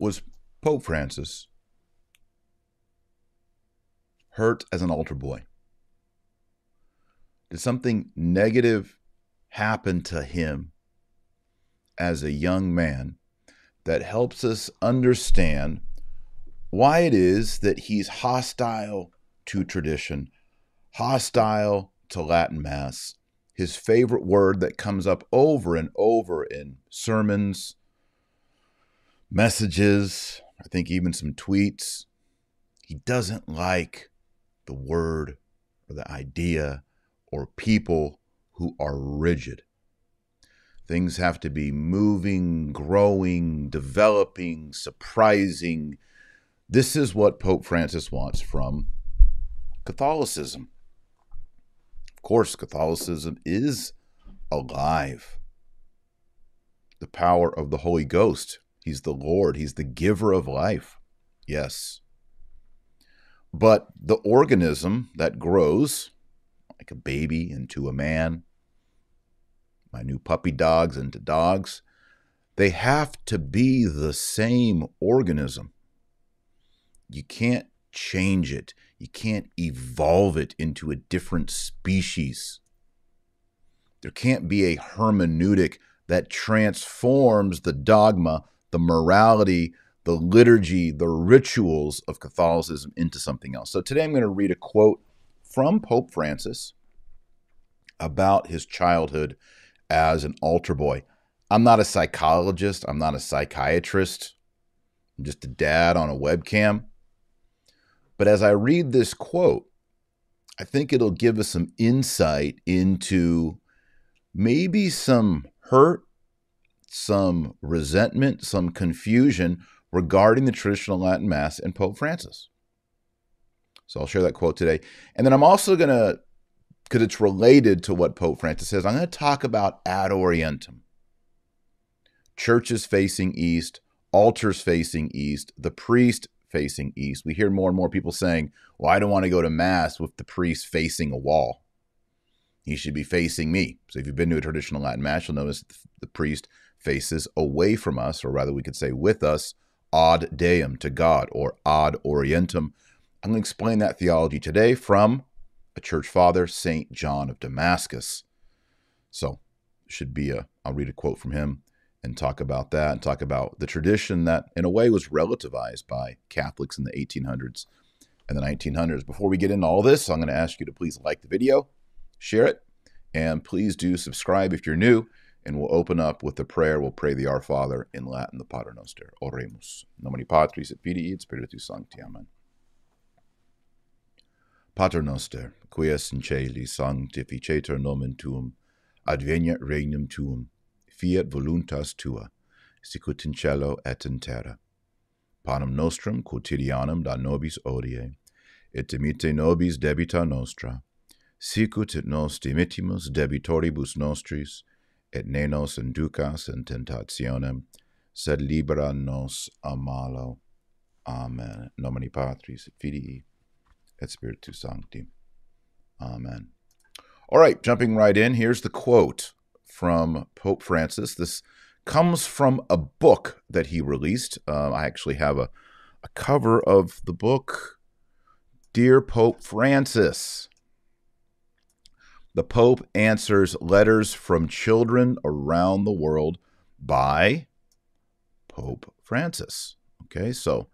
Was Pope Francis hurt as an altar boy? Did something negative happen to him as a young man that helps us understand why it is that he's hostile to tradition, hostile to Latin Mass. His favorite word that comes up over and over in sermons, messages, I think even some tweets. He doesn't like the word or the idea or people who are rigid. Things have to be moving, growing, developing, surprising. This is what Pope Francis wants from Catholicism. Of course, Catholicism is alive. The power of the Holy Ghost. He's the Lord, He's the giver of life. Yes. But the organism that grows, like a baby into a man, my new puppy dogs into dogs, they have to be the same organism. You can't change it. You can't evolve it into a different species. There can't be a hermeneutic that transforms the dogma, the morality, the liturgy, the rituals of Catholicism into something else. So today I'm going to read a quote from Pope Francis about his childhood as an altar boy. I'm not a psychologist, I'm not a psychiatrist, I'm just a dad on a webcam. But as I read this quote, I think it'll give us some insight into maybe some hurt, some resentment, some confusion regarding the traditional Latin Mass and Pope Francis. So I'll share that quote today. And then I'm also going to because it's related to what Pope Francis says. I'm going to talk about ad orientem. Churches facing east, altars facing east, the priest facing east. We hear more and more people saying, Well, I don't want to go to Mass with the priest facing a wall. He should be facing me. So if you've been to a traditional Latin Mass, you'll notice the priest faces away from us, or rather, we could say with us, ad deum, to God, or ad orientem. I'm going to explain that theology today from a church father, St. John of Damascus. So, should be a, I'll read a quote from him and talk about that and talk about the tradition that, in a way, was relativized by Catholics in the 1800s and the 1900s. Before we get into all this, I'm going to ask you to please like the video, share it, and please do subscribe if you're new. And we'll open up with the prayer. We'll pray the Our Father in Latin, the Pater Noster. Oremus. Nomini Patris et Filii et Spiritus Sancti. Amen. Pater noster, qui es in celi, sanctificetur nomen tuum, adveniat regnum tuum, fiat voluntas tua, sicut in cielo et in terra. Panem nostrum quotidianum da nobis odie, et dimite nobis debita nostra, sicut et nos dimittimus debitoribus nostris, et ne nos inducas in tentationem, sed libera nos a malo. Amen. Nomini Patris et Filii et Spiritus Sancti. Amen. All right, jumping right in, here's the quote from Pope Francis. This comes from a book that he released. Uh, I actually have a, a cover of the book, Dear Pope Francis. The Pope answers letters from children around the world by Pope Francis. Okay, so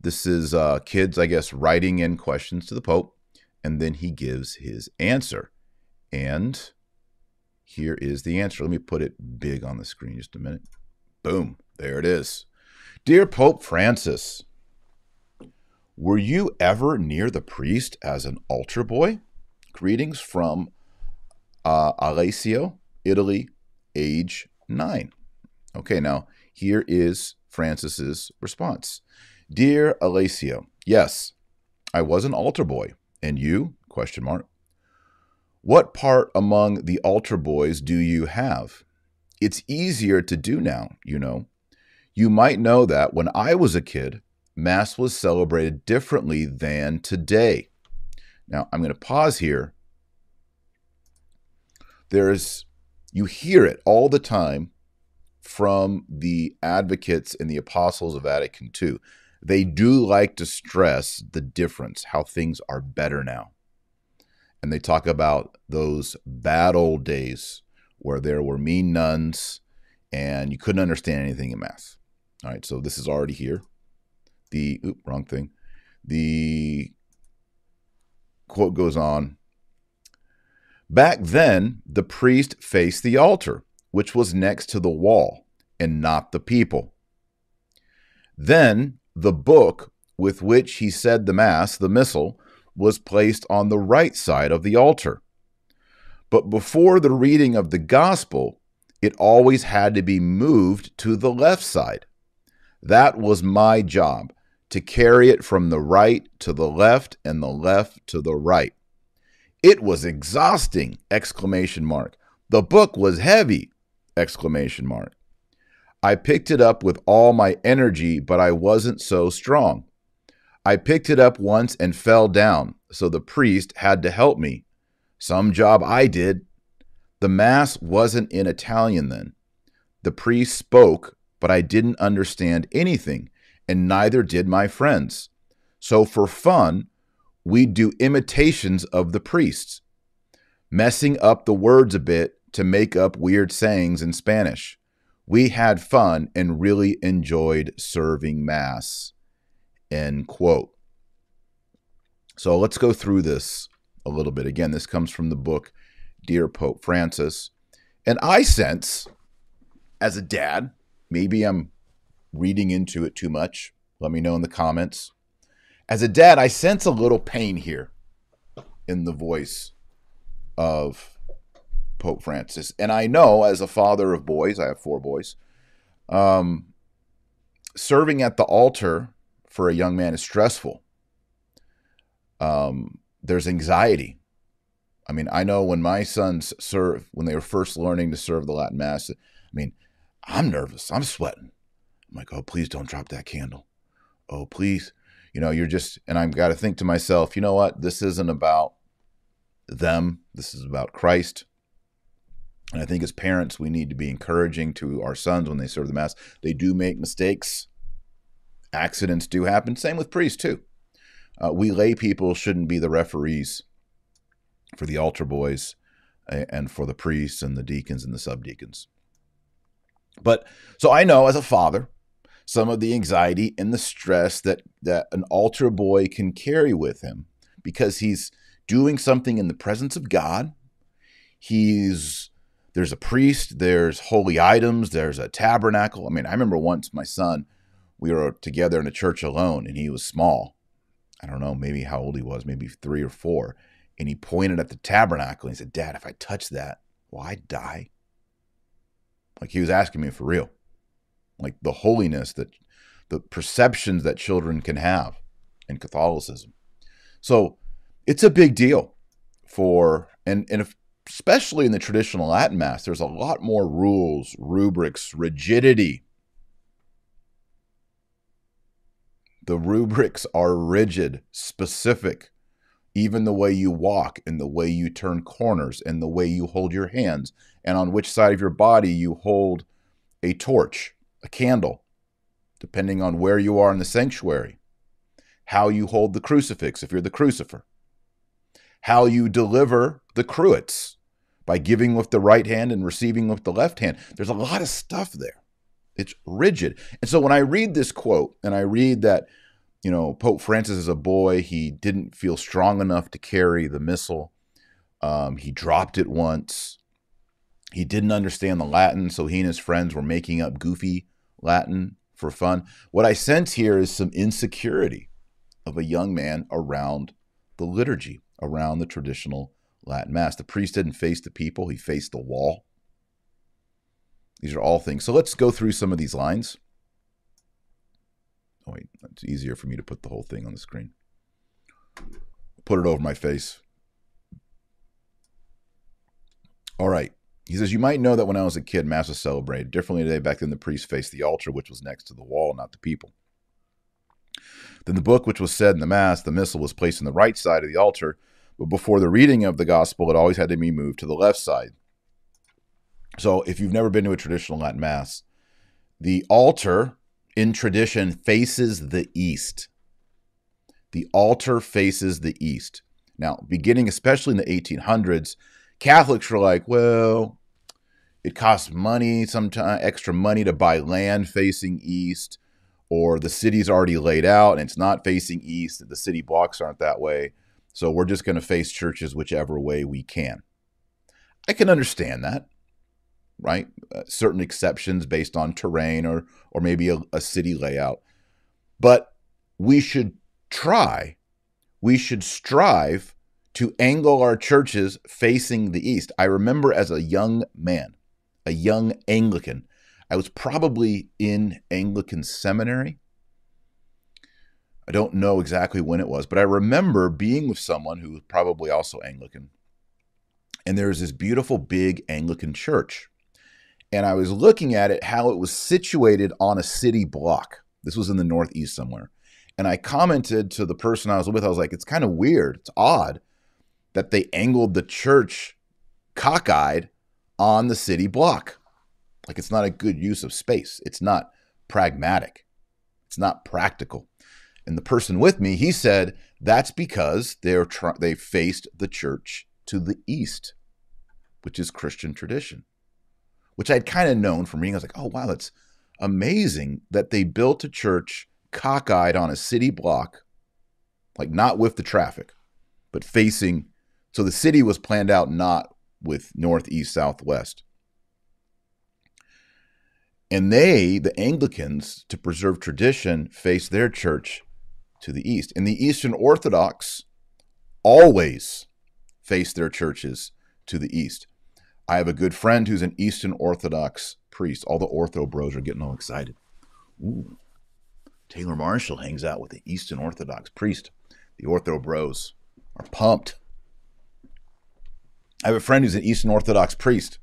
this is uh, kids, I guess, writing in questions to the Pope, and then he gives his answer. And here is the answer. Let me put it big on the screen just a minute. Boom, there it is. Dear Pope Francis, were you ever near the priest as an altar boy? Greetings from uh, Alessio, Italy, age nine. Okay, now here is Francis's response. Dear Alessio, yes, I was an altar boy. And you? Question mark. What part among the altar boys do you have? It's easier to do now, you know. You might know that when I was a kid, Mass was celebrated differently than today. Now, I'm going to pause here. There's, you hear it all the time from the advocates and the apostles of Vatican II. They do like to stress the difference, how things are better now. And they talk about those bad old days where there were mean nuns and you couldn't understand anything in Mass. All right, so this is already here. The, oop, wrong thing. The quote goes on Back then, the priest faced the altar, which was next to the wall, and not the people. Then the book with which he said the Mass, the Missal, was placed on the right side of the altar. But before the reading of the Gospel, it always had to be moved to the left side. That was my job to carry it from the right to the left and the left to the right. It was exhausting! Exclamation mark. The book was heavy! Exclamation mark. I picked it up with all my energy, but I wasn't so strong. I picked it up once and fell down, so the priest had to help me. Some job I did. The Mass wasn't in Italian then. The priest spoke, but I didn't understand anything, and neither did my friends. So for fun, we would do imitations of the priests, messing up the words a bit to make up weird sayings in Spanish. We had fun and really enjoyed serving Mass. End quote. So let's go through this a little bit. Again, this comes from the book Dear Pope Francis. And I sense, as a dad, maybe I'm reading into it too much. Let me know in the comments as a dad, I sense a little pain here in the voice of Pope Francis. And I know as a father of boys, I have four boys, um, serving at the altar for a young man is stressful. Um, there's anxiety. I mean, I know when my sons serve, when they were first learning to serve the Latin Mass, I mean, I'm nervous. I'm sweating. I'm like, oh, please don't drop that candle. Oh, please you know, you're just, and I've got to think to myself, you know what? This isn't about them. This is about Christ. And I think as parents, we need to be encouraging to our sons when they serve the Mass. They do make mistakes, accidents do happen. Same with priests, too. Uh, we lay people shouldn't be the referees for the altar boys and for the priests and the deacons and the subdeacons. But so I know as a father, some of the anxiety and the stress that, that an altar boy can carry with him because he's doing something in the presence of God. He's there's a priest, there's holy items, there's a tabernacle. I mean, I remember once my son, we were together in a church alone and he was small. I don't know, maybe how old he was, maybe three or four. And he pointed at the tabernacle and he said, Dad, if I touch that, will I die? Like he was asking me for real like the holiness that the perceptions that children can have in Catholicism. So it's a big deal for and and if, especially in the traditional Latin Mass, there's a lot more rules, rubrics, rigidity. The rubrics are rigid, specific. Even the way you walk and the way you turn corners and the way you hold your hands and on which side of your body you hold a torch a candle, depending on where you are in the sanctuary, how you hold the crucifix if you're the crucifer, how you deliver the cruets by giving with the right hand and receiving with the left hand. There's a lot of stuff there. It's rigid. And so when I read this quote and I read that, you know, Pope Francis is a boy, he didn't feel strong enough to carry the missal. Um, he dropped it once. He didn't understand the Latin, so he and his friends were making up goofy Latin for fun. What I sense here is some insecurity of a young man around the liturgy, around the traditional Latin Mass. The priest didn't face the people, he faced the wall. These are all things. So let's go through some of these lines. Oh, wait, it's easier for me to put the whole thing on the screen. Put it over my face. All right. He says, You might know that when I was a kid, Mass was celebrated differently today. Back then, the priest faced the altar, which was next to the wall, not the people. Then the book which was said in the Mass, the Missal, was placed on the right side of the altar, but before the reading of the Gospel, it always had to be moved to the left side. So if you've never been to a traditional Latin Mass, The altar in tradition faces the east. The altar faces the east. Now, beginning especially in the 1800s, Catholics were like, well, it costs money, sometimes extra money to buy land facing east, or the city's already laid out and it's not facing east. The city blocks aren't that way. So we're just going to face churches whichever way we can. I can understand that, right? Uh, certain exceptions based on terrain or or maybe a, a city layout. But we should try, we should strive to angle our churches facing the east. I remember as a young man, a young Anglican, I was probably in Anglican seminary. I don't know exactly when it was, but I remember being with someone who was probably also Anglican. And there was this beautiful big Anglican church. And I was looking at it, how it was situated on a city block. This was in the Northeast somewhere. And I commented to the person I was with, I was like, it's kind of weird. It's odd that they angled the church cockeyed on the city block. Like it's not a good use of space. It's not pragmatic. It's not practical. And the person with me, he said that's because they're tr- they faced the church to the east, which is Christian tradition, which I'd kind of known from reading. I was like, oh wow, that's amazing that they built a church cockeyed on a city block, like not with the traffic, but facing. So the city was planned out not with northeast, southwest. And they, the Anglicans, to preserve tradition, face their church to the east. And the Eastern Orthodox always face their churches to the east. I have a good friend who's an Eastern Orthodox priest. All the ortho bros are getting all excited. Ooh. Taylor Marshall hangs out with the Eastern Orthodox priest. The ortho bros are pumped. I have a friend who's an Eastern Orthodox priest,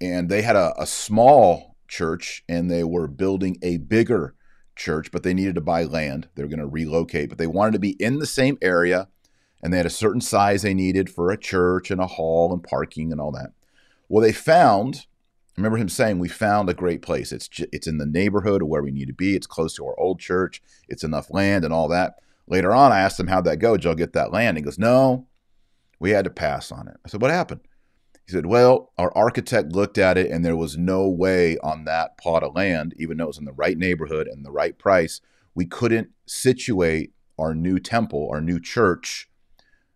and they had a, a small church and they were building a bigger church, but they needed to buy land. They were going to relocate, but they wanted to be in the same area and they had a certain size they needed for a church and a hall and parking and all that. Well, they found, I remember him saying, we found a great place. It's it's in the neighborhood of where we need to be. It's close to our old church. It's enough land and all that. Later on, I asked him how'd that go. Did y'all get that land? He goes, no, we had to pass on it. I said, what happened? He said, well, our architect looked at it and there was no way on that plot of land, even though it was in the right neighborhood and the right price, we couldn't situate our new temple, our new church,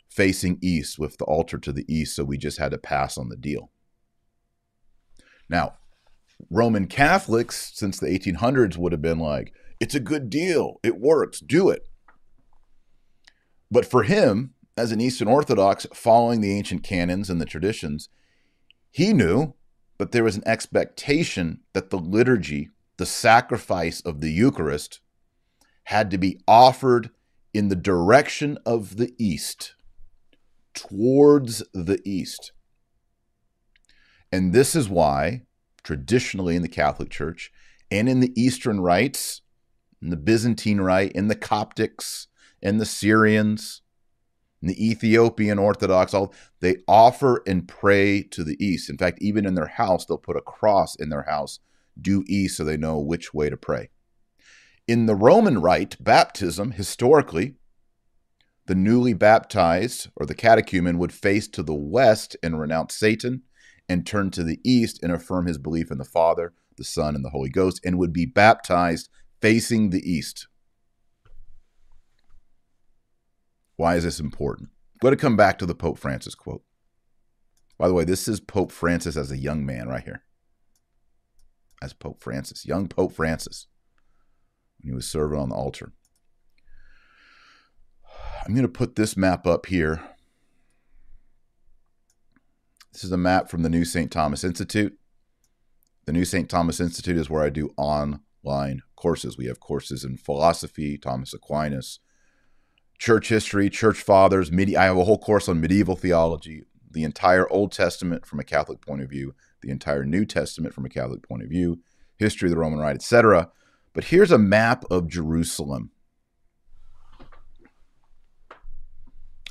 facing east with the altar to the east. So we just had to pass on the deal. Now, Roman Catholics, since the 1800s, would have been like, it's a good deal. It works. Do it. But for him, as an Eastern Orthodox, following the ancient canons and the traditions, he knew, but there was an expectation that the liturgy, the sacrifice of the Eucharist, had to be offered in the direction of the East, towards the East. And this is why, traditionally in the Catholic Church and in the Eastern rites, in the Byzantine Rite, in the Coptics, in the Syrians, the Ethiopian Orthodox, all they offer and pray to the east. In fact, even in their house, they'll put a cross in their house due east so they know which way to pray. In the Roman Rite, baptism, historically, the newly baptized or the catechumen would face to the west and renounce Satan and turn to the east and affirm his belief in the Father, the Son, and the Holy Ghost and would be baptized facing the east. Why is this important? I'm going to come back to the Pope Francis quote. By the way, this is Pope Francis as a young man right here. As Pope Francis, young Pope Francis, when he was serving on the altar. I'm going to put this map up here. This is a map from the New St. Thomas Institute. The New St. Thomas Institute is where I do online courses. We have courses in philosophy, Thomas Aquinas, church history, church fathers. Medi- I have a whole course on medieval theology, the entire Old Testament from a Catholic point of view, the entire New Testament from a Catholic point of view, history of the Roman Rite, etc. But here's a map of Jerusalem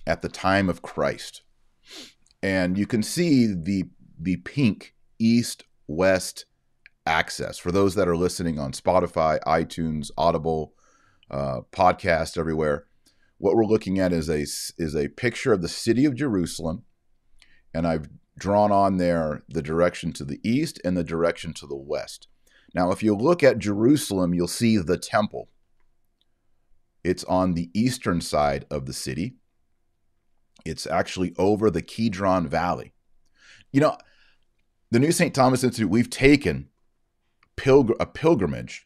at the time of Christ. And you can see the the pink east west access. For those that are listening on Spotify, iTunes, Audible, uh, podcast everywhere, what we're looking at is a is a picture of the city of Jerusalem, and I've drawn on there the direction to the east and the direction to the west. Now, if you look at Jerusalem, you'll see the temple. It's on the eastern side of the city. It's actually over the Kidron Valley. You know, the New St. Thomas Institute, we've taken pilgr- a pilgrimage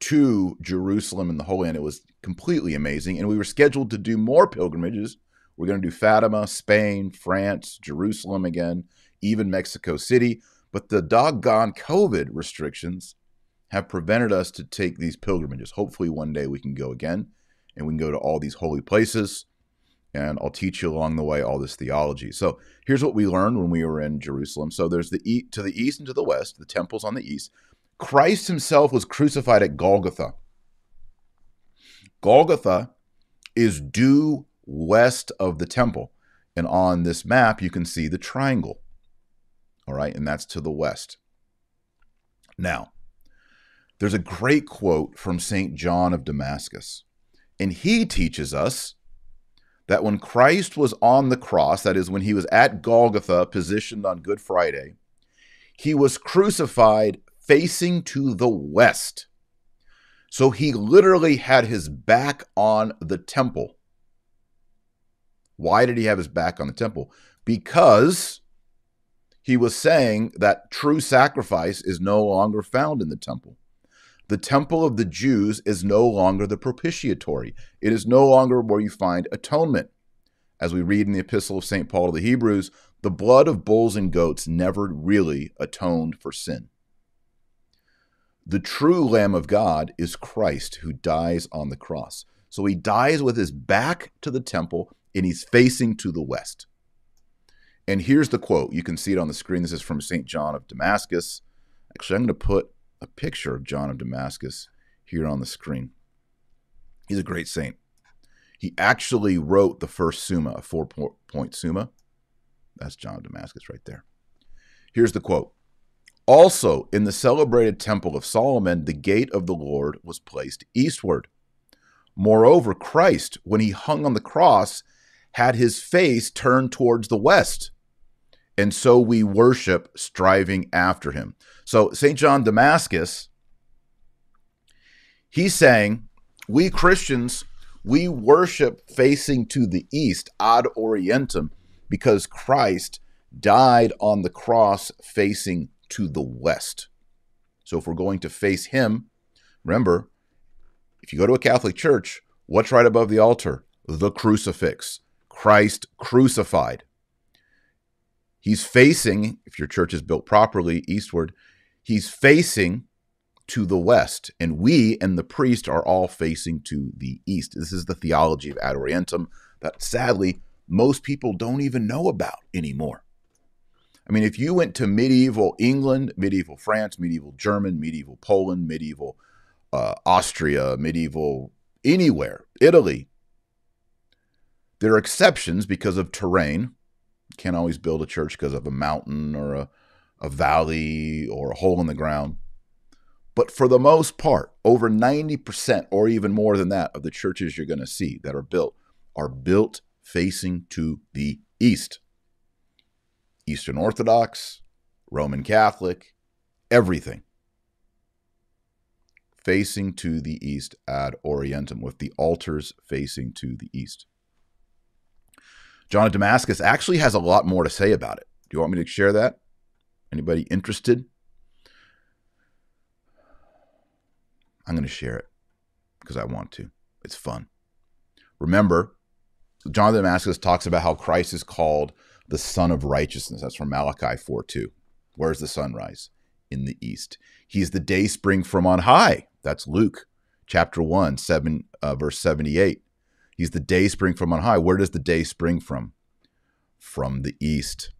to Jerusalem and the Holy Land. It was completely amazing. And we were scheduled to do more pilgrimages. We're going to do Fatima, Spain, France, Jerusalem again, even Mexico City. But the doggone COVID restrictions have prevented us to take these pilgrimages. Hopefully, one day we can go again and we can go to all these holy places. And I'll teach you along the way all this theology. So here's what we learned when we were in Jerusalem. So there's the e- to the east and to the west, the temples on the east. Christ himself was crucified at Golgotha. Golgotha is due west of the temple. And on this map, you can see the triangle. All right, and that's to the west. Now, there's a great quote from St. John of Damascus, and he teaches us that when Christ was on the cross, that is, when he was at Golgotha, positioned on Good Friday, he was crucified facing to the west. So he literally had his back on the temple. Why did he have his back on the temple? Because he was saying that true sacrifice is no longer found in the temple. The temple of the Jews is no longer the propitiatory. It is no longer where you find atonement. As we read in the epistle of St. Paul to the Hebrews, the blood of bulls and goats never really atoned for sin. The true Lamb of God is Christ who dies on the cross. So he dies with his back to the temple and he's facing to the west. And here's the quote. You can see it on the screen. This is from St. John of Damascus. Actually, I'm going to put a picture of John of Damascus here on the screen. He's a great saint. He actually wrote the first Summa, a four point Summa. That's John of Damascus right there. Here's the quote Also, in the celebrated Temple of Solomon, the gate of the Lord was placed eastward. Moreover, Christ, when he hung on the cross, had his face turned towards the west. And so we worship striving after him. So, St. John Damascus, he's saying, we Christians, we worship facing to the east, ad orientem, because Christ died on the cross facing to the west. So, if we're going to face him, remember, if you go to a Catholic church, what's right above the altar? The crucifix, Christ crucified. He's facing, if your church is built properly, eastward, he's facing to the west, and we and the priest are all facing to the east. This is the theology of Ad Orientem that sadly most people don't even know about anymore. I mean, if you went to medieval England, medieval France, medieval German, medieval Poland, medieval uh, Austria, medieval anywhere, Italy, there are exceptions because of terrain, You can't always build a church because of a mountain or a, a valley or a hole in the ground. But for the most part, over 90% or even more than that of the churches you're going to see that are built are built facing to the east. Eastern Orthodox, Roman Catholic, everything facing to the east ad orientem, with the altars facing to the east. John of Damascus actually has a lot more to say about it. Do you want me to share that? Anybody interested? I'm going to share it because I want to. It's fun. Remember, John of Damascus talks about how Christ is called the Sun of Righteousness. That's from Malachi 4 2. Where's the sunrise? In the east. He's the day spring from on high. That's Luke chapter 1, 7, uh, verse 78. He's the day spring from on high. Where does the day spring from? From the east.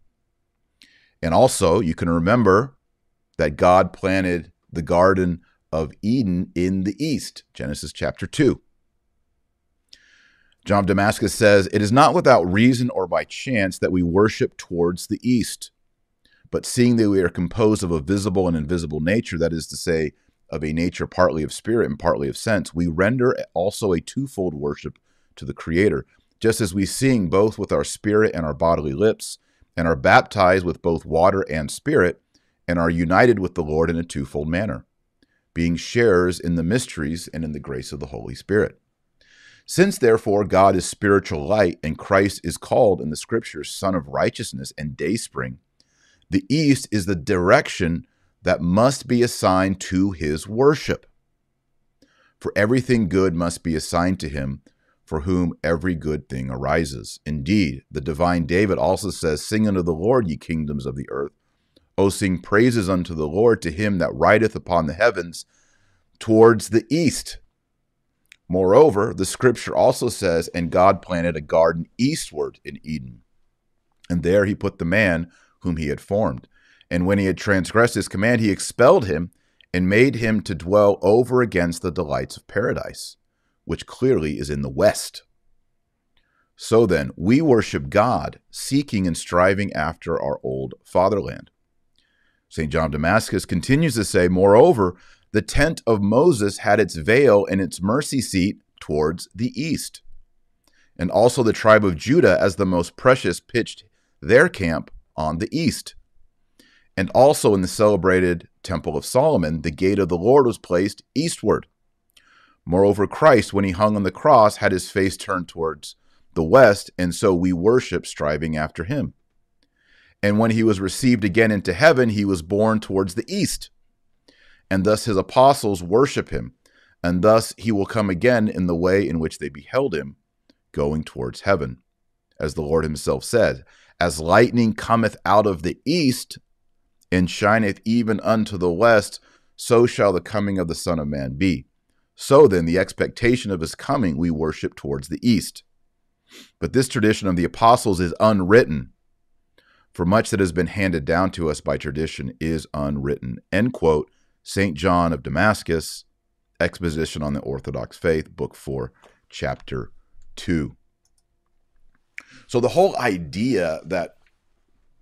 And also, you can remember that God planted the Garden of Eden in the east, Genesis chapter 2. John of Damascus says, It is not without reason or by chance that we worship towards the east. But seeing that we are composed of a visible and invisible nature, that is to say, of a nature partly of spirit and partly of sense, we render also a twofold worship to the Creator, just as we sing both with our spirit and our bodily lips, and are baptized with both water and spirit, and are united with the Lord in a twofold manner, being sharers in the mysteries and in the grace of the Holy Spirit. Since therefore God is spiritual light, and Christ is called in the Scriptures Sun of Righteousness and Dayspring, the East is the direction that must be assigned to his worship. For everything good must be assigned to him, for whom every good thing arises. Indeed, the divine David also says, Sing unto the Lord, ye kingdoms of the earth. O sing praises unto the Lord, to him that rideth upon the heavens towards the east. Moreover, the scripture also says, And God planted a garden eastward in Eden. And there he put the man whom he had formed. And when he had transgressed his command, he expelled him and made him to dwell over against the delights of paradise which clearly is in the west. So then, we worship God, seeking and striving after our old fatherland. St. John of Damascus continues to say, Moreover, the tent of Moses had its veil and its mercy seat towards the east. And also the tribe of Judah, as the most precious, pitched their camp on the east. And also in the celebrated Temple of Solomon, the gate of the Lord was placed eastward. Moreover, Christ, when he hung on the cross, had his face turned towards the west, and so we worship striving after him. And when he was received again into heaven, he was borne towards the east. And thus his apostles worship him, and thus he will come again in the way in which they beheld him, going towards heaven. As the Lord himself said, As lightning cometh out of the east, and shineth even unto the west, so shall the coming of the Son of Man be. So then, the expectation of his coming we worship towards the east. But this tradition of the apostles is unwritten, for much that has been handed down to us by tradition is unwritten. End quote. St. John of Damascus, Exposition on the Orthodox Faith, Book 4, Chapter 2. So the whole idea that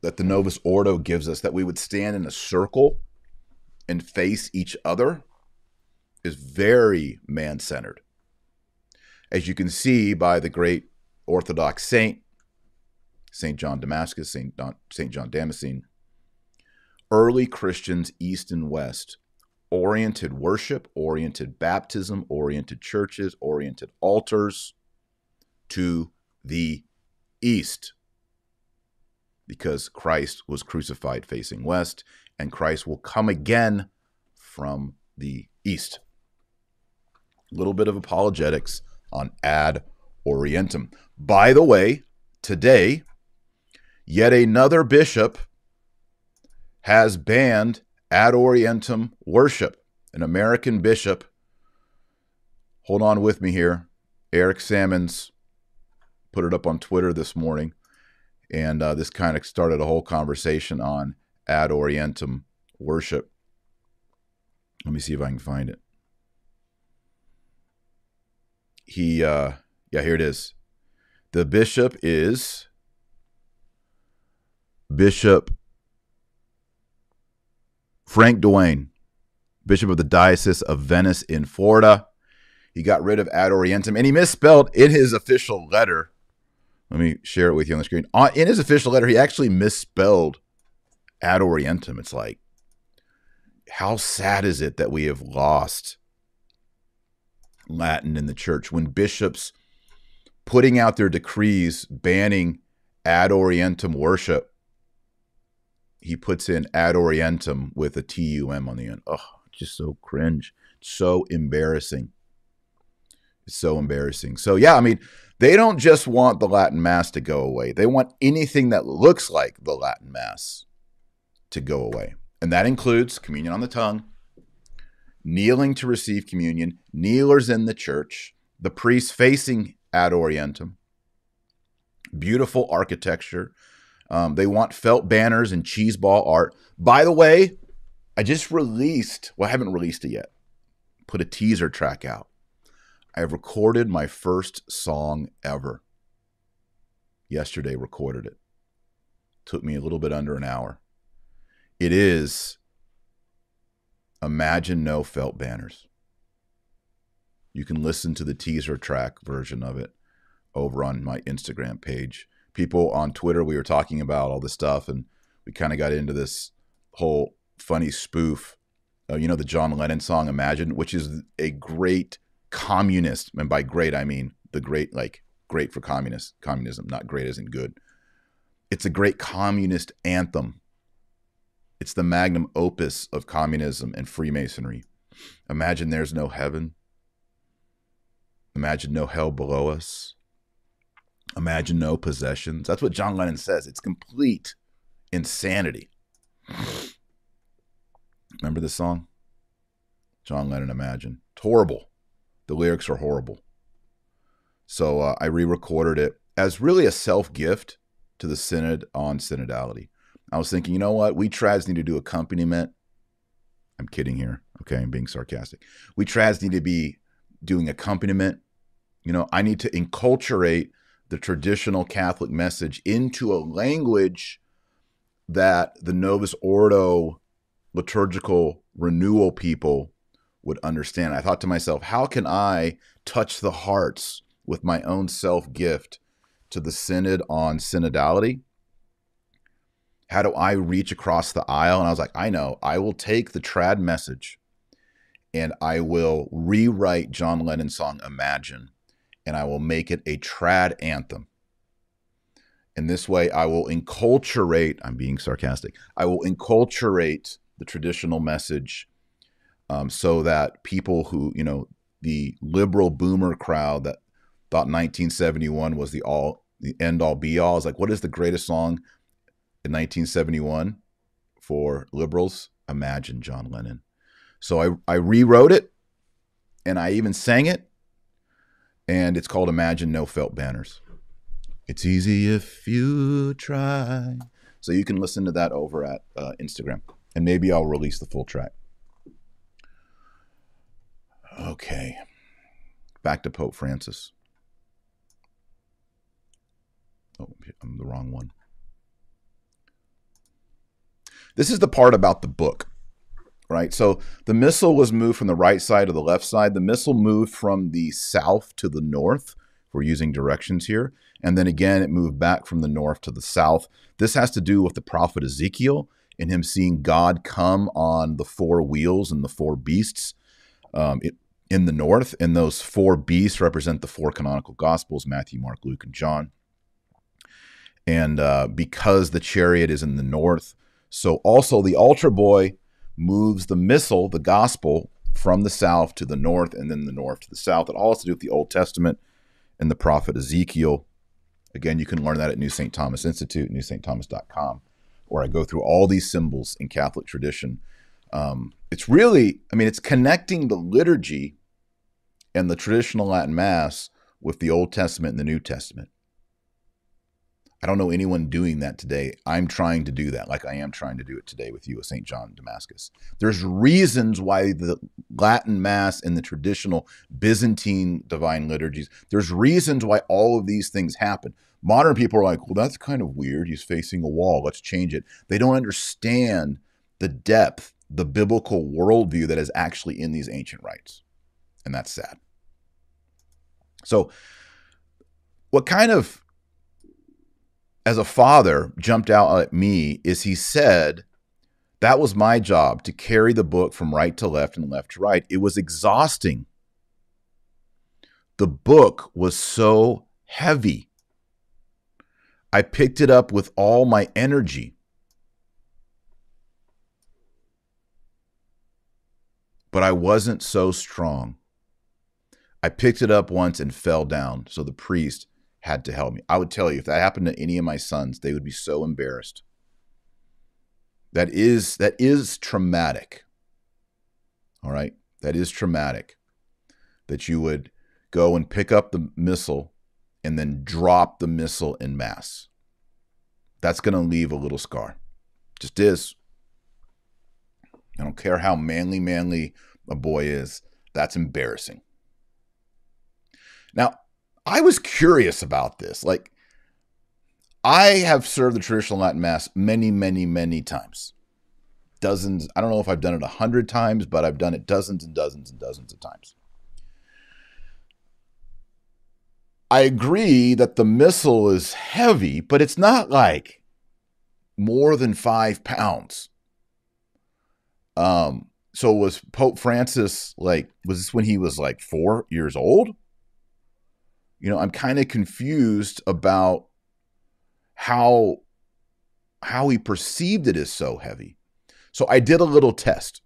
that the Novus Ordo gives us that we would stand in a circle and face each other is very man centered. As you can see by the great Orthodox saint, St. John Damascus, St. St. John Damascene, early Christians, East and West, oriented worship, oriented baptism, oriented churches, oriented altars to the East because Christ was crucified facing west, and Christ will come again from the east A little bit of apologetics on ad orientem. By the way, today, yet another bishop has banned ad orientem worship. An American bishop, hold on with me here. Eric Sammons put it up on Twitter this morning, and uh, this kind of started a whole conversation on ad orientem worship. Let me see if I can find it he uh yeah here it is the bishop is bishop frank Dewane, bishop of the diocese of venice in florida. He got rid of ad orientem and he misspelled in his official letter. Let me share it with you on the screen. In his official letter he actually misspelled ad orientem. It's like how sad is it that we have lost Latin in the church when bishops putting out their decrees banning ad orientem worship he puts in ad orientem with a T U M on the end. Oh just so cringe. So embarrassing. It's so embarrassing. So yeah i mean they don't just want the latin mass to go away. They want anything that looks like the latin mass to go away. And that includes communion on the tongue kneeling to receive communion, kneelers in the church, the priests facing ad orientem, beautiful architecture. Um, they want felt banners and cheese ball art. By the way, I just released, well, I haven't released it yet, put a teaser track out. I have recorded my first song ever. Yesterday, recorded it. Took me a little bit under an hour. It is Imagine No Felt Banners. You can listen to the teaser track version of it over on my Instagram page. People on Twitter, we were talking about all this stuff, and we kind of got into this whole funny spoof. Uh, you know, the John Lennon song Imagine, which is a great communist, and by great, I mean the great, like great for communist, communism, not great isn't good. It's a great communist anthem. It's the magnum opus of communism and Freemasonry. Imagine there's no heaven. Imagine no hell below us. Imagine no possessions. That's what John Lennon says. It's complete insanity. Remember this song? John Lennon, Imagine. It's horrible. The lyrics are horrible. So uh, I re recorded it as really a self gift to the Synod on synodality. I was thinking, you know what? We trads need to do accompaniment. I'm kidding here. Okay. I'm being sarcastic. We trads need to be doing accompaniment. You know, I need to enculturate the traditional Catholic message into a language that the Novus Ordo liturgical renewal people would understand. I thought to myself, how can I touch the hearts with my own self gift to the synod on synodality? How do I reach across the aisle? And I was like, I know, I will take the trad message and I will rewrite John Lennon's song Imagine and I will make it a trad anthem. In this way, I will enculturate, I'm being sarcastic, I will enculturate the traditional message um, so that people who, you know, the liberal boomer crowd that thought 1971 was the all the end all be all is like what is the greatest song in 1971 for liberals imagine john lennon so i i rewrote it and i even sang it and it's called imagine no felt banners. It's easy if you try. So you can listen to that over at uh, instagram and maybe i'll release the full track. Okay. Back to pope francis. Oh, I'm the wrong one. This is the part about the book, right? So the missal was moved from the right side to the left side. The missal moved from the south to the north. We're using directions here. And then again, it moved back from the north to the south. This has to do with the prophet Ezekiel and him seeing God come on the four wheels and the four beasts um, it, in the north. And those four beasts represent the four canonical gospels Matthew, Mark, Luke, and John and uh, because the chariot is in the north, so also the altar boy moves the missal, the gospel, from the south to the north, and then the north to the south. It all has to do with the Old Testament and the prophet Ezekiel. Again, you can learn that at New St. Thomas Institute, newsaintthomas.com, where I go through all these symbols in Catholic tradition. Um, it's really, I mean, it's connecting the liturgy and the traditional Latin Mass with the Old Testament and the New Testament. I don't know anyone doing that today. I'm trying to do that, like I am trying to do it today with you at St. John Damascus. There's reasons why the Latin Mass and the traditional Byzantine divine liturgies, there's reasons why all of these things happen. Modern people are like, well, that's kind of weird. He's facing a wall. Let's change it. They don't understand the depth, the biblical worldview that is actually in these ancient rites. And that's sad. So, what kind of as a father jumped out at me is he said that was my job to carry the book from right to left and left to right. It was exhausting. The book was so heavy. I picked it up with all my energy. But I wasn't so strong. I picked it up once and fell down. So the priest had to help me. I would tell you if that happened to any of my sons, they would be so embarrassed. That is that is traumatic. All right? That is traumatic. That you would go and pick up the missal and then drop the missal in mass. That's going to leave a little scar. Just is. I don't care how manly manly a boy is. That's embarrassing. Now, I was curious about this. Like, I have served the traditional Latin Mass many, many, many times. dozens. I don't know if I've done it a hundred times, but I've done it dozens and dozens and dozens of times. I agree that the missal is heavy, but it's not like more than five pounds. Um, so was Pope Francis like, was this when he was like four years old? You know, I'm kind of confused about how how he perceived it as so heavy. So I did a little test.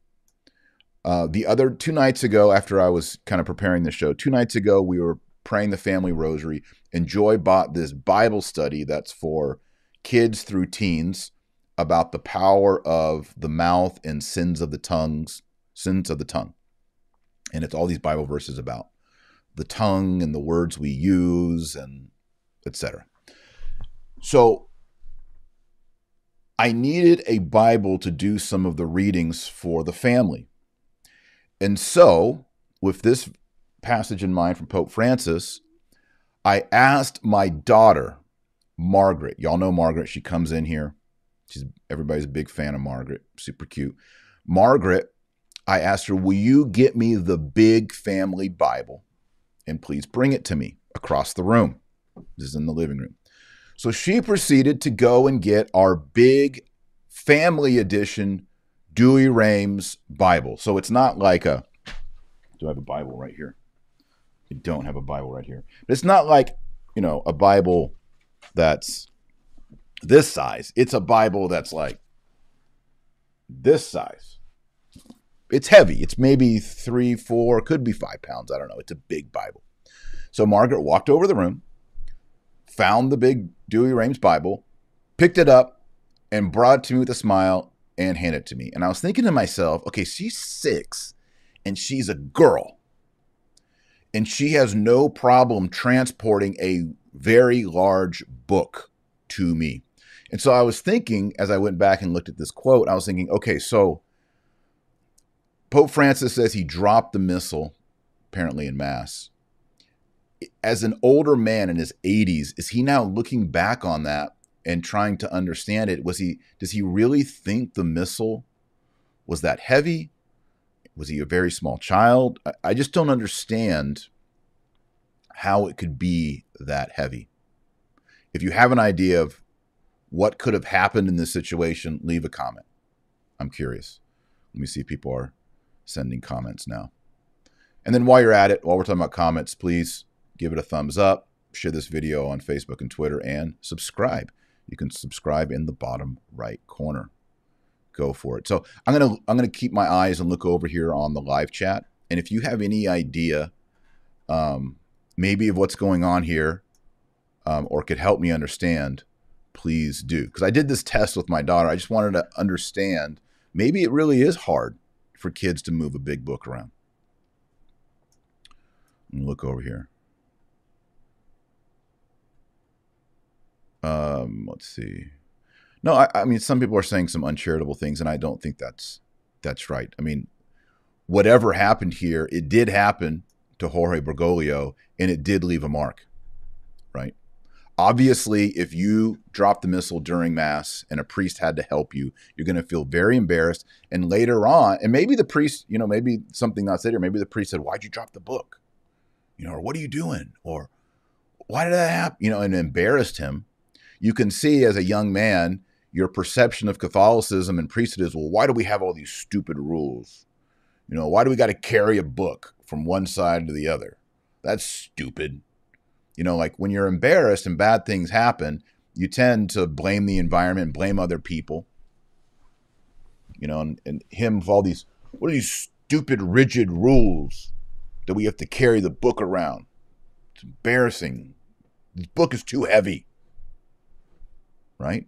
Uh, the other two nights ago, after I was kind of preparing the show, two nights ago, we were praying the family rosary, and Joy bought this Bible study that's for kids through teens about the power of the mouth and sins of the tongues, sins of the tongue. And it's all these Bible verses about the tongue and the words we use and etc. So I needed a Bible to do some of the readings for the family. And so, with this passage in mind from Pope Francis, I asked my daughter, Margaret. Y'all know Margaret. She comes in here. She's everybody's a big fan of Margaret. Super cute. Margaret, I asked her, "Will you get me the big family Bible and please bring it to me across the room?" This is in the living room. So she proceeded to go and get our big family edition Douay-Rheims Bible. So it's not like a do I have a Bible right here? I don't have a Bible right here. But it's not like, you know, a Bible that's this size. It's a Bible that's like this size. It's heavy. It's maybe three, four, could be five pounds. I don't know. It's a big Bible. So Margaret walked over the room, found the big Douay-Rheims Bible, picked it up, and brought it to me with a smile and handed it to me. And I was thinking to myself, okay, she's six and she's a girl. And she has no problem transporting a very large book to me. And so I was thinking, as I went back and looked at this quote, I was thinking, okay, so Pope Francis says he dropped the missal, apparently in Mass. As an older man in his 80s, is he now looking back on that and trying to understand it? Was he does he really think the missal was that heavy? Was he a very small child? I just don't understand how it could be that heavy. If you have an idea of what could have happened in this situation, leave a comment. I'm curious. Let me see if people are sending comments now. And then while you're at it, while we're talking about comments, please give it a thumbs up, share this video on Facebook and Twitter, and subscribe. You can subscribe in the bottom right corner. Go for it. So I'm gonna I'm gonna keep my eyes and look over here on the live chat. And if you have any idea, um, maybe of what's going on here, um, or could help me understand, please do. Because I did this test with my daughter. I just wanted to understand maybe it really is hard for kids to move a big book around. look over here. Um, let's see. No, I, I mean some people are saying some uncharitable things, and I don't think that's that's right. I mean, whatever happened here, it did happen to Jorge Bergoglio, and it did leave a mark, right? Obviously, if you drop the missal during Mass and a priest had to help you, you're going to feel very embarrassed. And later on, and maybe the priest, you know, maybe something not said here, maybe the priest said, Why'd you drop the book? You know, or what are you doing? Or why did that happen? You know, and embarrassed him. You can see as a young man, your perception of Catholicism and priesthood is, well, why do we have all these stupid rules? You know, why do we got to carry a book from one side to the other? That's stupid. You know, like when you're embarrassed and bad things happen, you tend to blame the environment, blame other people. You know, and, and him with all these, what are these stupid, rigid rules that we have to carry the book around? It's embarrassing. This book is too heavy. Right?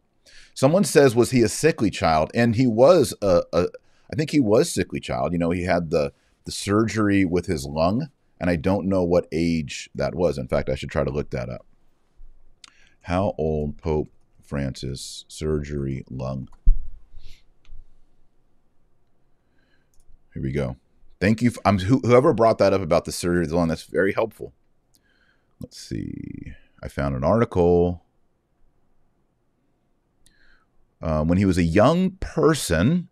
Someone says, was he a sickly child? And he was a, a I think he was sickly child. You know, he had the the surgery with his lung and I don't know what age that was. In fact, I should try to look that up. How old Pope Francis surgery lung? Here we go. Thank you. I'm whoever brought that up about the surgery lung. That's very helpful. Let's see. I found an article. Um, when he was a young person,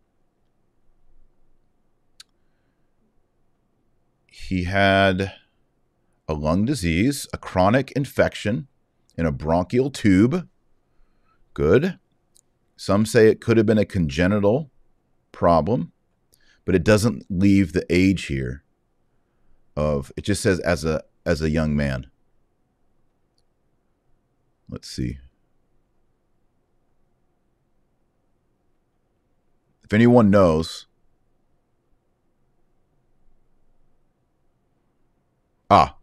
he had a lung disease, a chronic infection in a bronchial tube. Good. Some say it could have been a congenital problem, but it doesn't leave the age here of it just says as a as a young man. Let's see. If anyone knows, ah,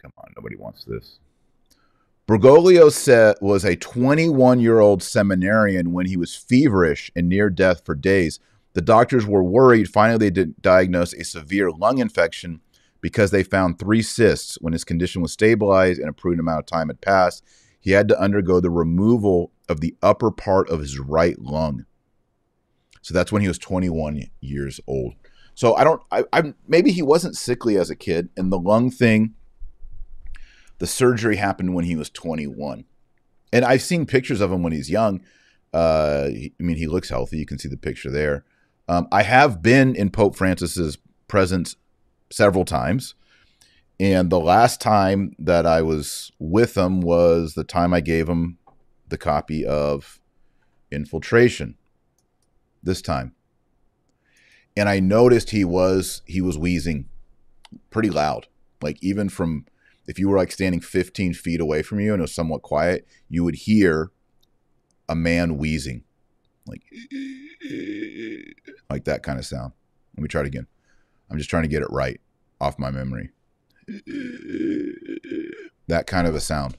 come on, nobody wants this. Bergoglio said was a 21 year old seminarian when he was feverish and near death for days. The doctors were worried. Finally, they diagnosed a severe lung infection because they found three cysts. When his condition was stabilized and a prudent amount of time had passed, he had to undergo the removal of the upper part of his right lung. So that's when he was 21 years old. So I don't, I, I maybe he wasn't sickly as a kid, and the lung thing, the surgery happened when he was 21. And I've seen pictures of him when he's young. Uh, I mean, he looks healthy. You can see the picture there. Um, I have been in Pope Francis's presence several times. And the last time that I was with him was the time I gave him the copy of Infiltration. This time. And I noticed he was he was wheezing pretty loud. Like even from if you were like standing 15 feet away from you and it was somewhat quiet, you would hear a man wheezing. Like like that kind of sound. Let me try it again. I'm just trying to get it right off my memory. That kind of a sound.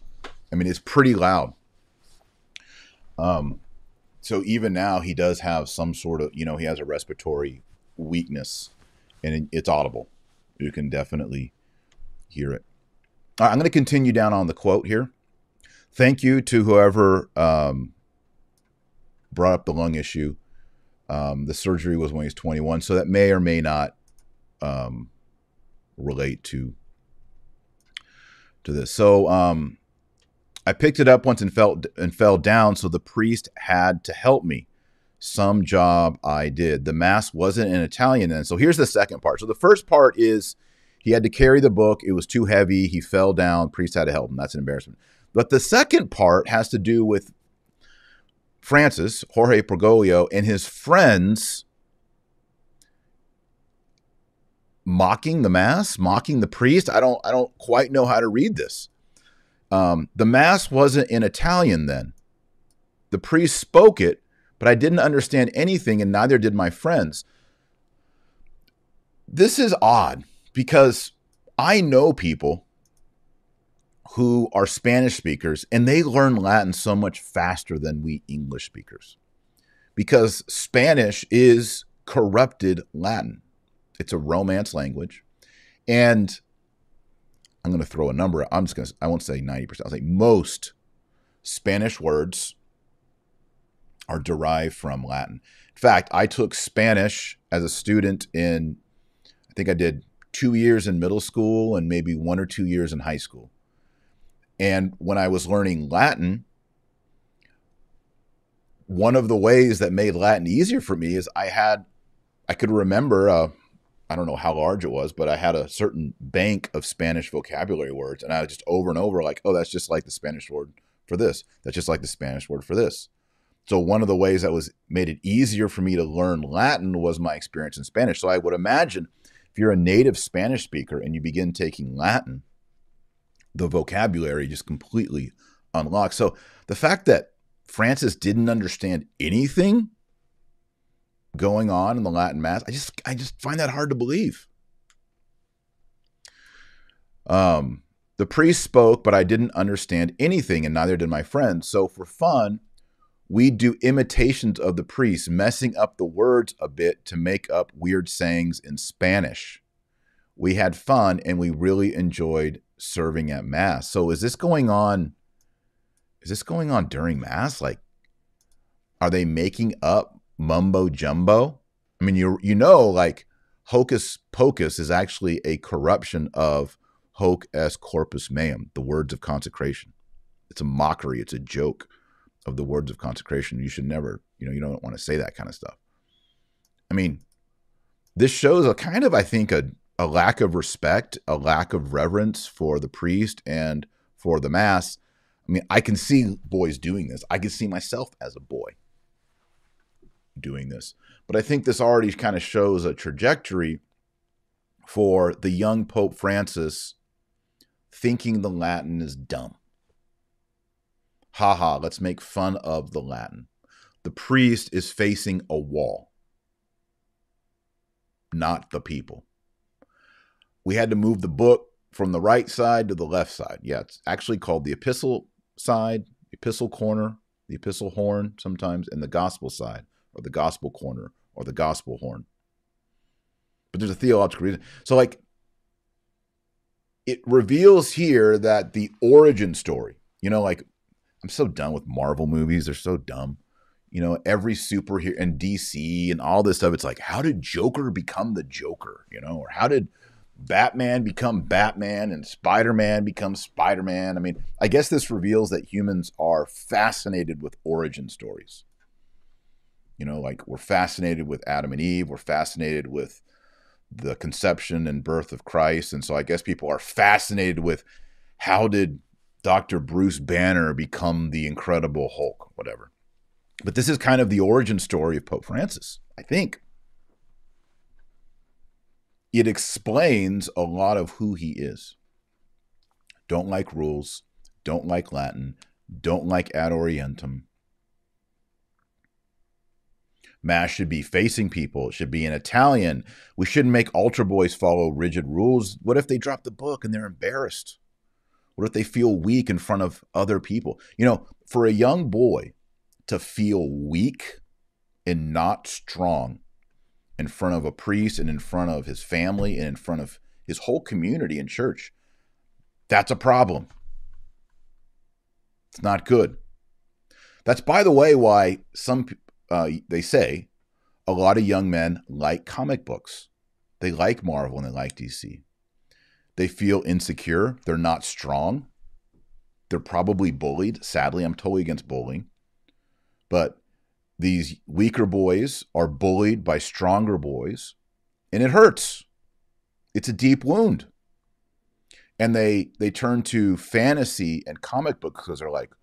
I mean, it's pretty loud. Um, so even now, he does have some sort of, you know, he has a respiratory weakness, and it's audible. You can definitely hear it. I'm going to continue down on the quote here. Thank you to whoever um, brought up the lung issue. Um, the surgery was when he was 21, so that may or may not um, relate to to this. So um, I picked it up once and fell and fell down. So the priest had to help me. Some job I did. The mass wasn't in Italian then. So here's the second part. So the first part is he had to carry the book. It was too heavy. He fell down. Priest had to help him. That's an embarrassment. But the second part has to do with Francis, Jorge Bergoglio, and his friends mocking the mass, mocking the priest. I don't I don't quite know how to read this. Um, the mass wasn't in Italian then. The priest spoke it, but I didn't understand anything, and neither did my friends. This is odd because I know people who are Spanish speakers and they learn Latin so much faster than we English speakers because Spanish is corrupted Latin. It's a Romance language. And I'm going to throw a number. I'm just going to, I won't say 90%. I'll say most Spanish words are derived from Latin. In fact, I took Spanish as a student in, I think I did two years in middle school and maybe one or two years in high school. And when I was learning Latin, one of the ways that made Latin easier for me is I had, I could remember uh, I don't know how large it was, but I had a certain bank of Spanish vocabulary words, and I was just over and over like, oh, that's just like the Spanish word for this. That's just like the Spanish word for this. So one of the ways that was made it easier for me to learn Latin was my experience in Spanish. So I would imagine if you're a native Spanish speaker and you begin taking Latin, the vocabulary just completely unlocks. So the fact that Francis didn't understand anything going on in the Latin Mass. I just I just find that hard to believe. Um, the priest spoke, but I didn't understand anything, and neither did my friends. So for fun, we do imitations of the priests, messing up the words a bit to make up weird sayings in Spanish. We had fun and we really enjoyed serving at Mass. So is this going on? Is this going on during Mass? Like, are they making up mumbo jumbo. I mean, you you know, like hocus pocus is actually a corruption of hoc est corpus meum, the words of consecration. It's a mockery. It's a joke of the words of consecration. You should never, you know, you don't want to say that kind of stuff. I mean, this shows a kind of, I think, a, a lack of respect, a lack of reverence for the priest and for the mass. I mean, I can see boys doing this. I can see myself as a boy doing this. But I think this already kind of shows a trajectory for the young Pope Francis thinking the Latin is dumb. Haha, let's make fun of the Latin. The priest is facing a wall, not the people. We had to move the book from the right side to the left side. Yeah, it's actually called the epistle side, epistle corner, the epistle horn sometimes, and the gospel side, or the gospel corner, or the gospel horn. But there's a theological reason. So, like, it reveals here that the origin story, you know, like, I'm so done with Marvel movies. They're so dumb. You know, every superhero and DC and all this stuff. It's like, how did Joker become the Joker? You know, or how did Batman become Batman and Spider Man become Spider Man? I mean, I guess this reveals that humans are fascinated with origin stories. You know, like we're fascinated with Adam and Eve, we're fascinated with the conception and birth of Christ. And so I guess people are fascinated with how did Dr. Bruce Banner become the Incredible Hulk, whatever. But this is kind of the origin story of Pope Francis, I think. It explains a lot of who he is. Don't like rules, don't like Latin, don't like ad orientem. Mass should be facing people. It should be in Italian. We shouldn't make altar boys follow rigid rules. What if they drop the book and they're embarrassed? What if they feel weak in front of other people? You know, for a young boy to feel weak and not strong in front of a priest and in front of his family and in front of his whole community in church, that's a problem. It's not good. That's, by the way, why some uh, they say a lot of young men like comic books. They like Marvel and they like DC. They feel insecure. They're not strong. They're probably bullied. Sadly, I'm totally against bullying. But these weaker boys are bullied by stronger boys, and it hurts. It's a deep wound. And they they turn to fantasy and comic books because they're like,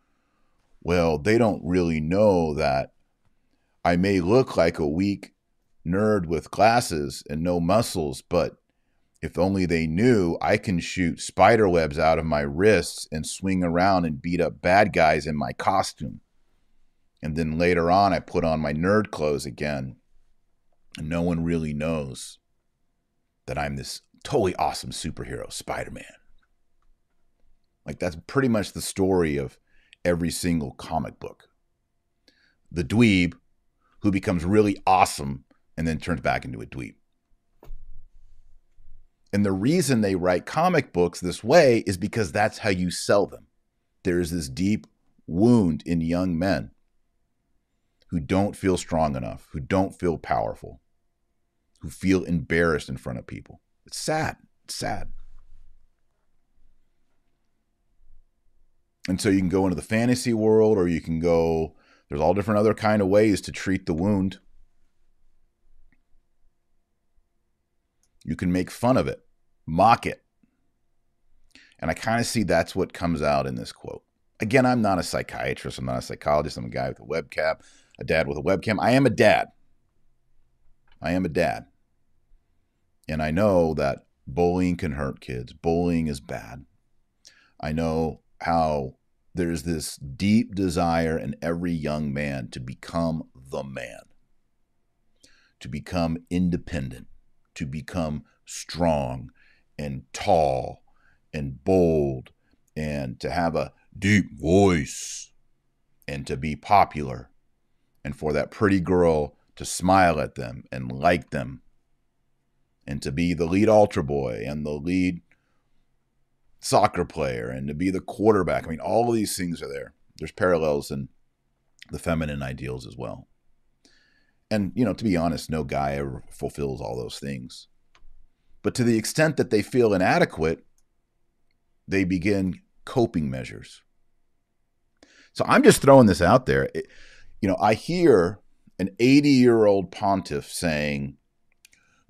well, they don't really know that I may look like a weak nerd with glasses and no muscles, but if only they knew I can shoot spider webs out of my wrists and swing around and beat up bad guys in my costume. And then later on, I put on my nerd clothes again. And no one really knows that I'm this totally awesome superhero, Spider Man. Like, that's pretty much the story of every single comic book. The dweeb who becomes really awesome and then turns back into a dweeb. And the reason they write comic books this way is because that's how you sell them. There is this deep wound in young men who don't feel strong enough, who don't feel powerful, who feel embarrassed in front of people. It's sad. It's sad. And so you can go into the fantasy world or you can go there's all different other kind of ways to treat the wound. You can make fun of it, mock it. And I kind of see that's what comes out in this quote. Again, I'm not a psychiatrist, I'm not a psychologist, I'm a guy with a webcam, a dad with a webcam. I am a dad. I am a dad. And I know that bullying can hurt kids. Bullying is bad. I know how there's this deep desire in every young man to become the man, to become independent, to become strong and tall and bold, and to have a deep voice and to be popular, and for that pretty girl to smile at them and like them, and to be the lead altar boy and the lead soccer player and to be the quarterback. I mean, all of these things are there. There's parallels in the feminine ideals as well. And, you know, to be honest, no guy ever fulfills all those things. But to the extent that they feel inadequate, they begin coping measures. So I'm just throwing this out there. It, you know, I hear an 80 year old pontiff saying,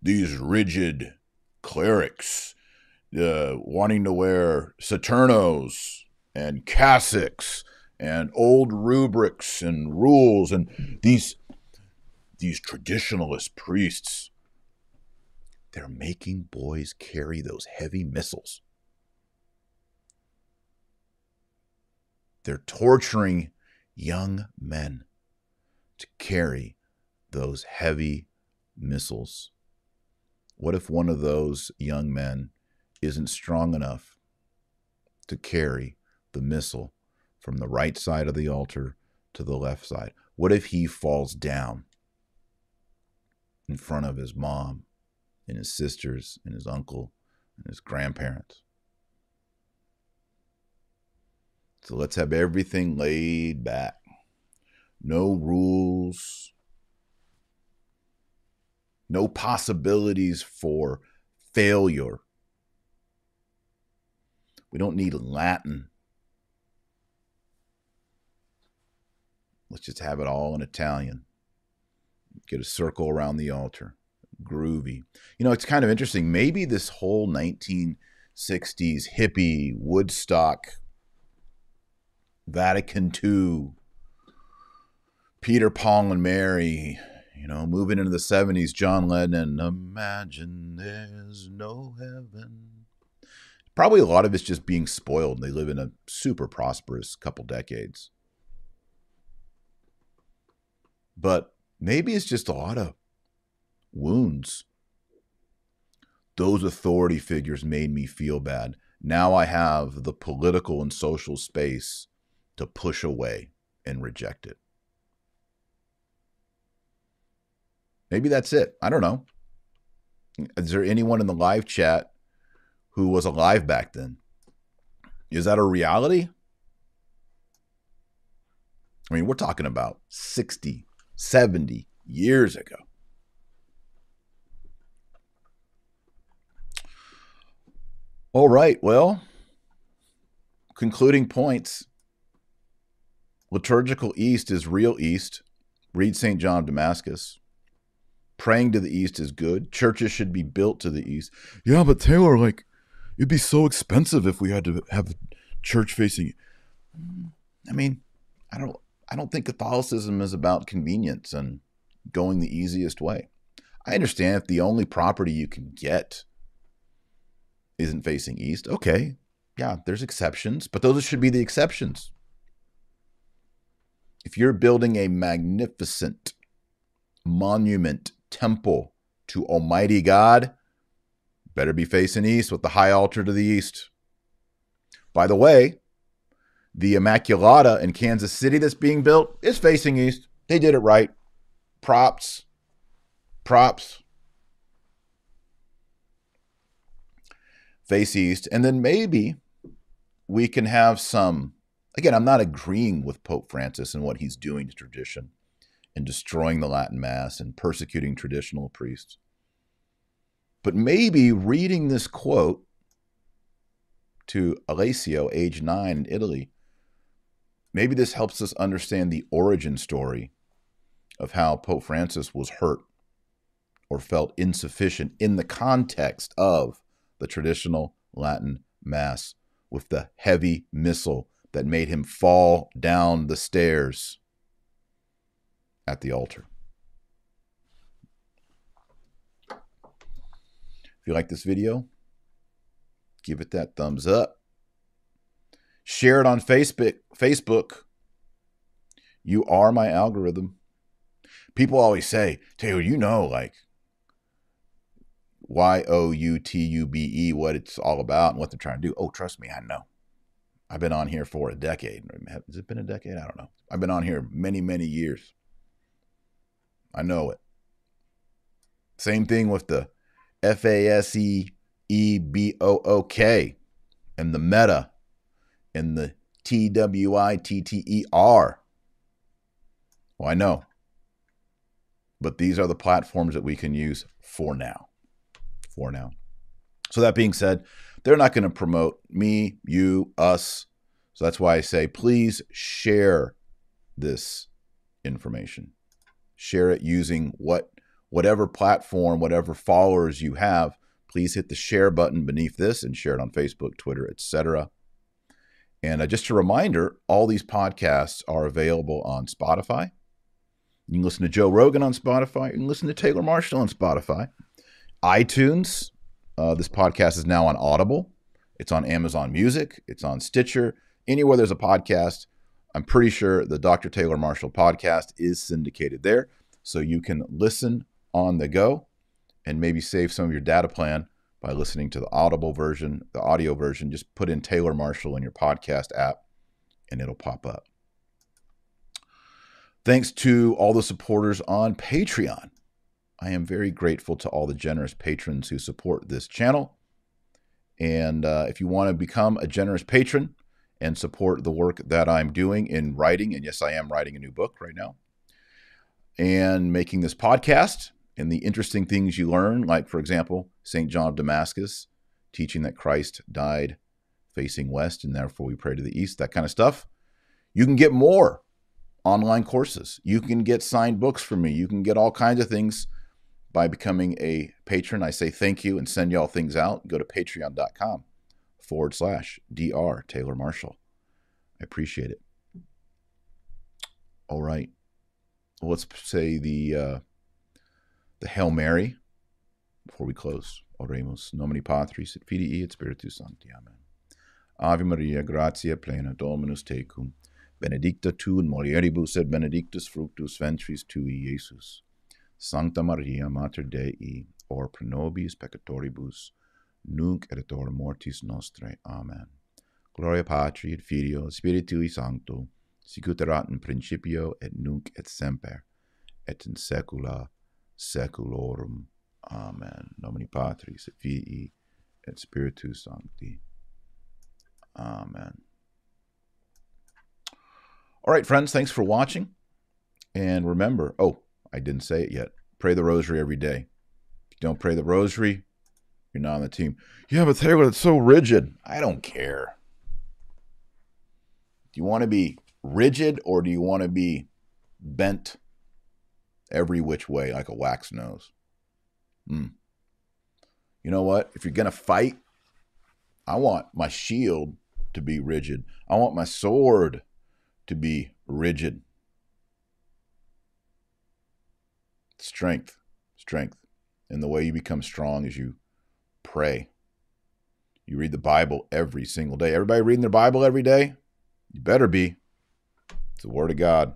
these rigid clerics uh, wanting to wear Saturnos and cassocks and old rubrics and rules and these these traditionalist priests they're making boys carry those heavy missals. They're torturing young men to carry those heavy missals. What if one of those young men isn't strong enough to carry the missal from the right side of the altar to the left side? What if he falls down in front of his mom and his sisters and his uncle and his grandparents? So let's have everything laid back. No rules, no possibilities for failure. We don't need Latin. Let's just have it all in Italian. Get a circle around the altar. Groovy. You know, it's kind of interesting. Maybe this whole 1960s hippie, Woodstock, Vatican II, Peter, Paul, and Mary, you know, moving into the 70s, John Lennon, imagine there's no heaven. Probably a lot of it's just being spoiled. They live in a super prosperous couple decades. But maybe it's just a lot of wounds. Those authority figures made me feel bad. Now I have the political and social space to push away and reject it. Maybe that's it. I don't know. Is there anyone in the live chat who was alive back then? Is that a reality? I mean, we're talking about 60, 70 years ago. All right. Well, concluding points. Liturgical East is real East. Read St. John of Damascus. Praying to the East is good. Churches should be built to the East. Yeah, but Taylor, like, it'd be so expensive if we had to have church facing. I mean, I don't. I don't think Catholicism is about convenience and going the easiest way. I understand if the only property you can get isn't facing east, okay, yeah, there's exceptions, but those should be the exceptions. If you're building a magnificent monument temple to Almighty God, better be facing east with the high altar to the east. By the way, the Immaculata in Kansas City that's being built is facing east. They did it right. Props. Props. Face east. And then maybe we can have some. Again, I'm not agreeing with Pope Francis and what he's doing to tradition and destroying the Latin Mass and persecuting traditional priests. But maybe reading this quote to Alessio, age nine in Italy, maybe this helps us understand the origin story of how Pope Francis was hurt or felt insufficient in the context of the traditional Latin Mass with the heavy missal that made him fall down the stairs at the altar. If you like this video, give it that thumbs up. Share it on Facebook. Facebook. You are my algorithm. People always say, Taylor, you know, like Y O U T U B E, what it's all about and what they're trying to do. Oh, trust me, I know. I've been on here for a decade. Has it been a decade? I don't know. I've been on here many, many years. I know it. Same thing with the F A S E E B O O K and the meta and the T W I T T E R. Well, I know. But these are the platforms that we can use for now. For now. So, that being said, they're not going to promote me, you, us. So, that's why I say please share this information share it using what whatever platform, whatever followers you have, please hit the share button beneath this and share it on Facebook, Twitter, etc. And uh, just a reminder, all these podcasts are available on Spotify. You can listen to Joe Rogan on Spotify. You can listen to Taylor Marshall on Spotify. iTunes. Uh, this podcast is now on Audible. It's on Amazon Music. It's on Stitcher. Anywhere there's a podcast, I'm pretty sure the Dr. Taylor Marshall podcast is syndicated there. So you can listen on the go and maybe save some of your data plan by listening to the audible version, the audio version. Just put in Taylor Marshall in your podcast app and it'll pop up. Thanks to all the supporters on Patreon. I am very grateful to all the generous patrons who support this channel. And uh, if you want to become a generous patron and support the work that I'm doing in writing, and yes, I am writing a new book right now, and making this podcast and the interesting things you learn, like, for example, St. John of Damascus teaching that Christ died facing west and therefore we pray to the east, that kind of stuff. You can get more online courses. You can get signed books from me. You can get all kinds of things by becoming a patron. I say thank you and send y'all things out. Go to patreon.com forward slash DR Taylor Marshall. I appreciate it. All right. Let's say the uh, the Hail Mary Before we close, oremus, nomini Patris et Filii et Spiritus Sancti. Amen. Ave Maria, gratia plena, Dominus tecum, benedicta tu in mulieribus et benedictus fructus ventris tui, Iesus. Sancta Maria, Mater Dei, or pro nobis peccatoribus, nunc et et mortis nostrae. Amen. Gloria Patri et Filio, Spiritui Sancto, sicut erat in principio et nunc et semper, et in saecula saeculorum. Amen. Nomine Patris et Filii et Spiritus Sancti. Amen. All right, friends, thanks for watching. And remember, oh, I didn't say it yet. Pray the rosary every day. If you don't pray the rosary, you're not on the team. Yeah, but Taylor, it's so rigid. I don't care. Do you want to be rigid or do you want to be bent every which way like a wax nose? Hmm. You know what? If you're going to fight, I want my shield to be rigid. I want my sword to be rigid. Strength, strength. And the way you become strong is you pray. You read the Bible every single day. Everybody reading their Bible every day? You better be. It's the Word of God.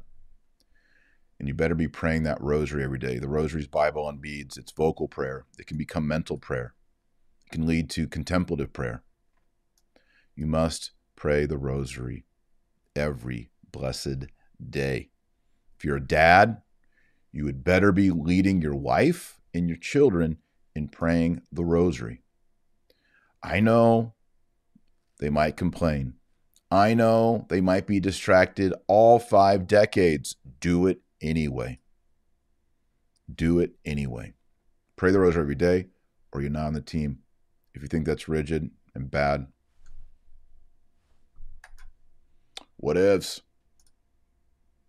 And you better be praying that rosary every day. The rosary's Bible on beads. It's vocal prayer. It can become mental prayer. It can lead to contemplative prayer. You must pray the rosary every blessed day. If you're a dad, you would better be leading your wife and your children in praying the rosary. I know they might complain. I know they might be distracted all five decades. Do it anyway. Do it anyway. Pray the rosary every day, or you're not on the team. If you think that's rigid and bad, what ifs?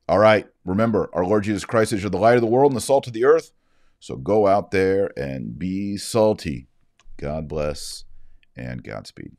All right. Remember, our Lord Jesus Christ is the light of the world and the salt of the earth. So go out there and be salty. God bless and Godspeed.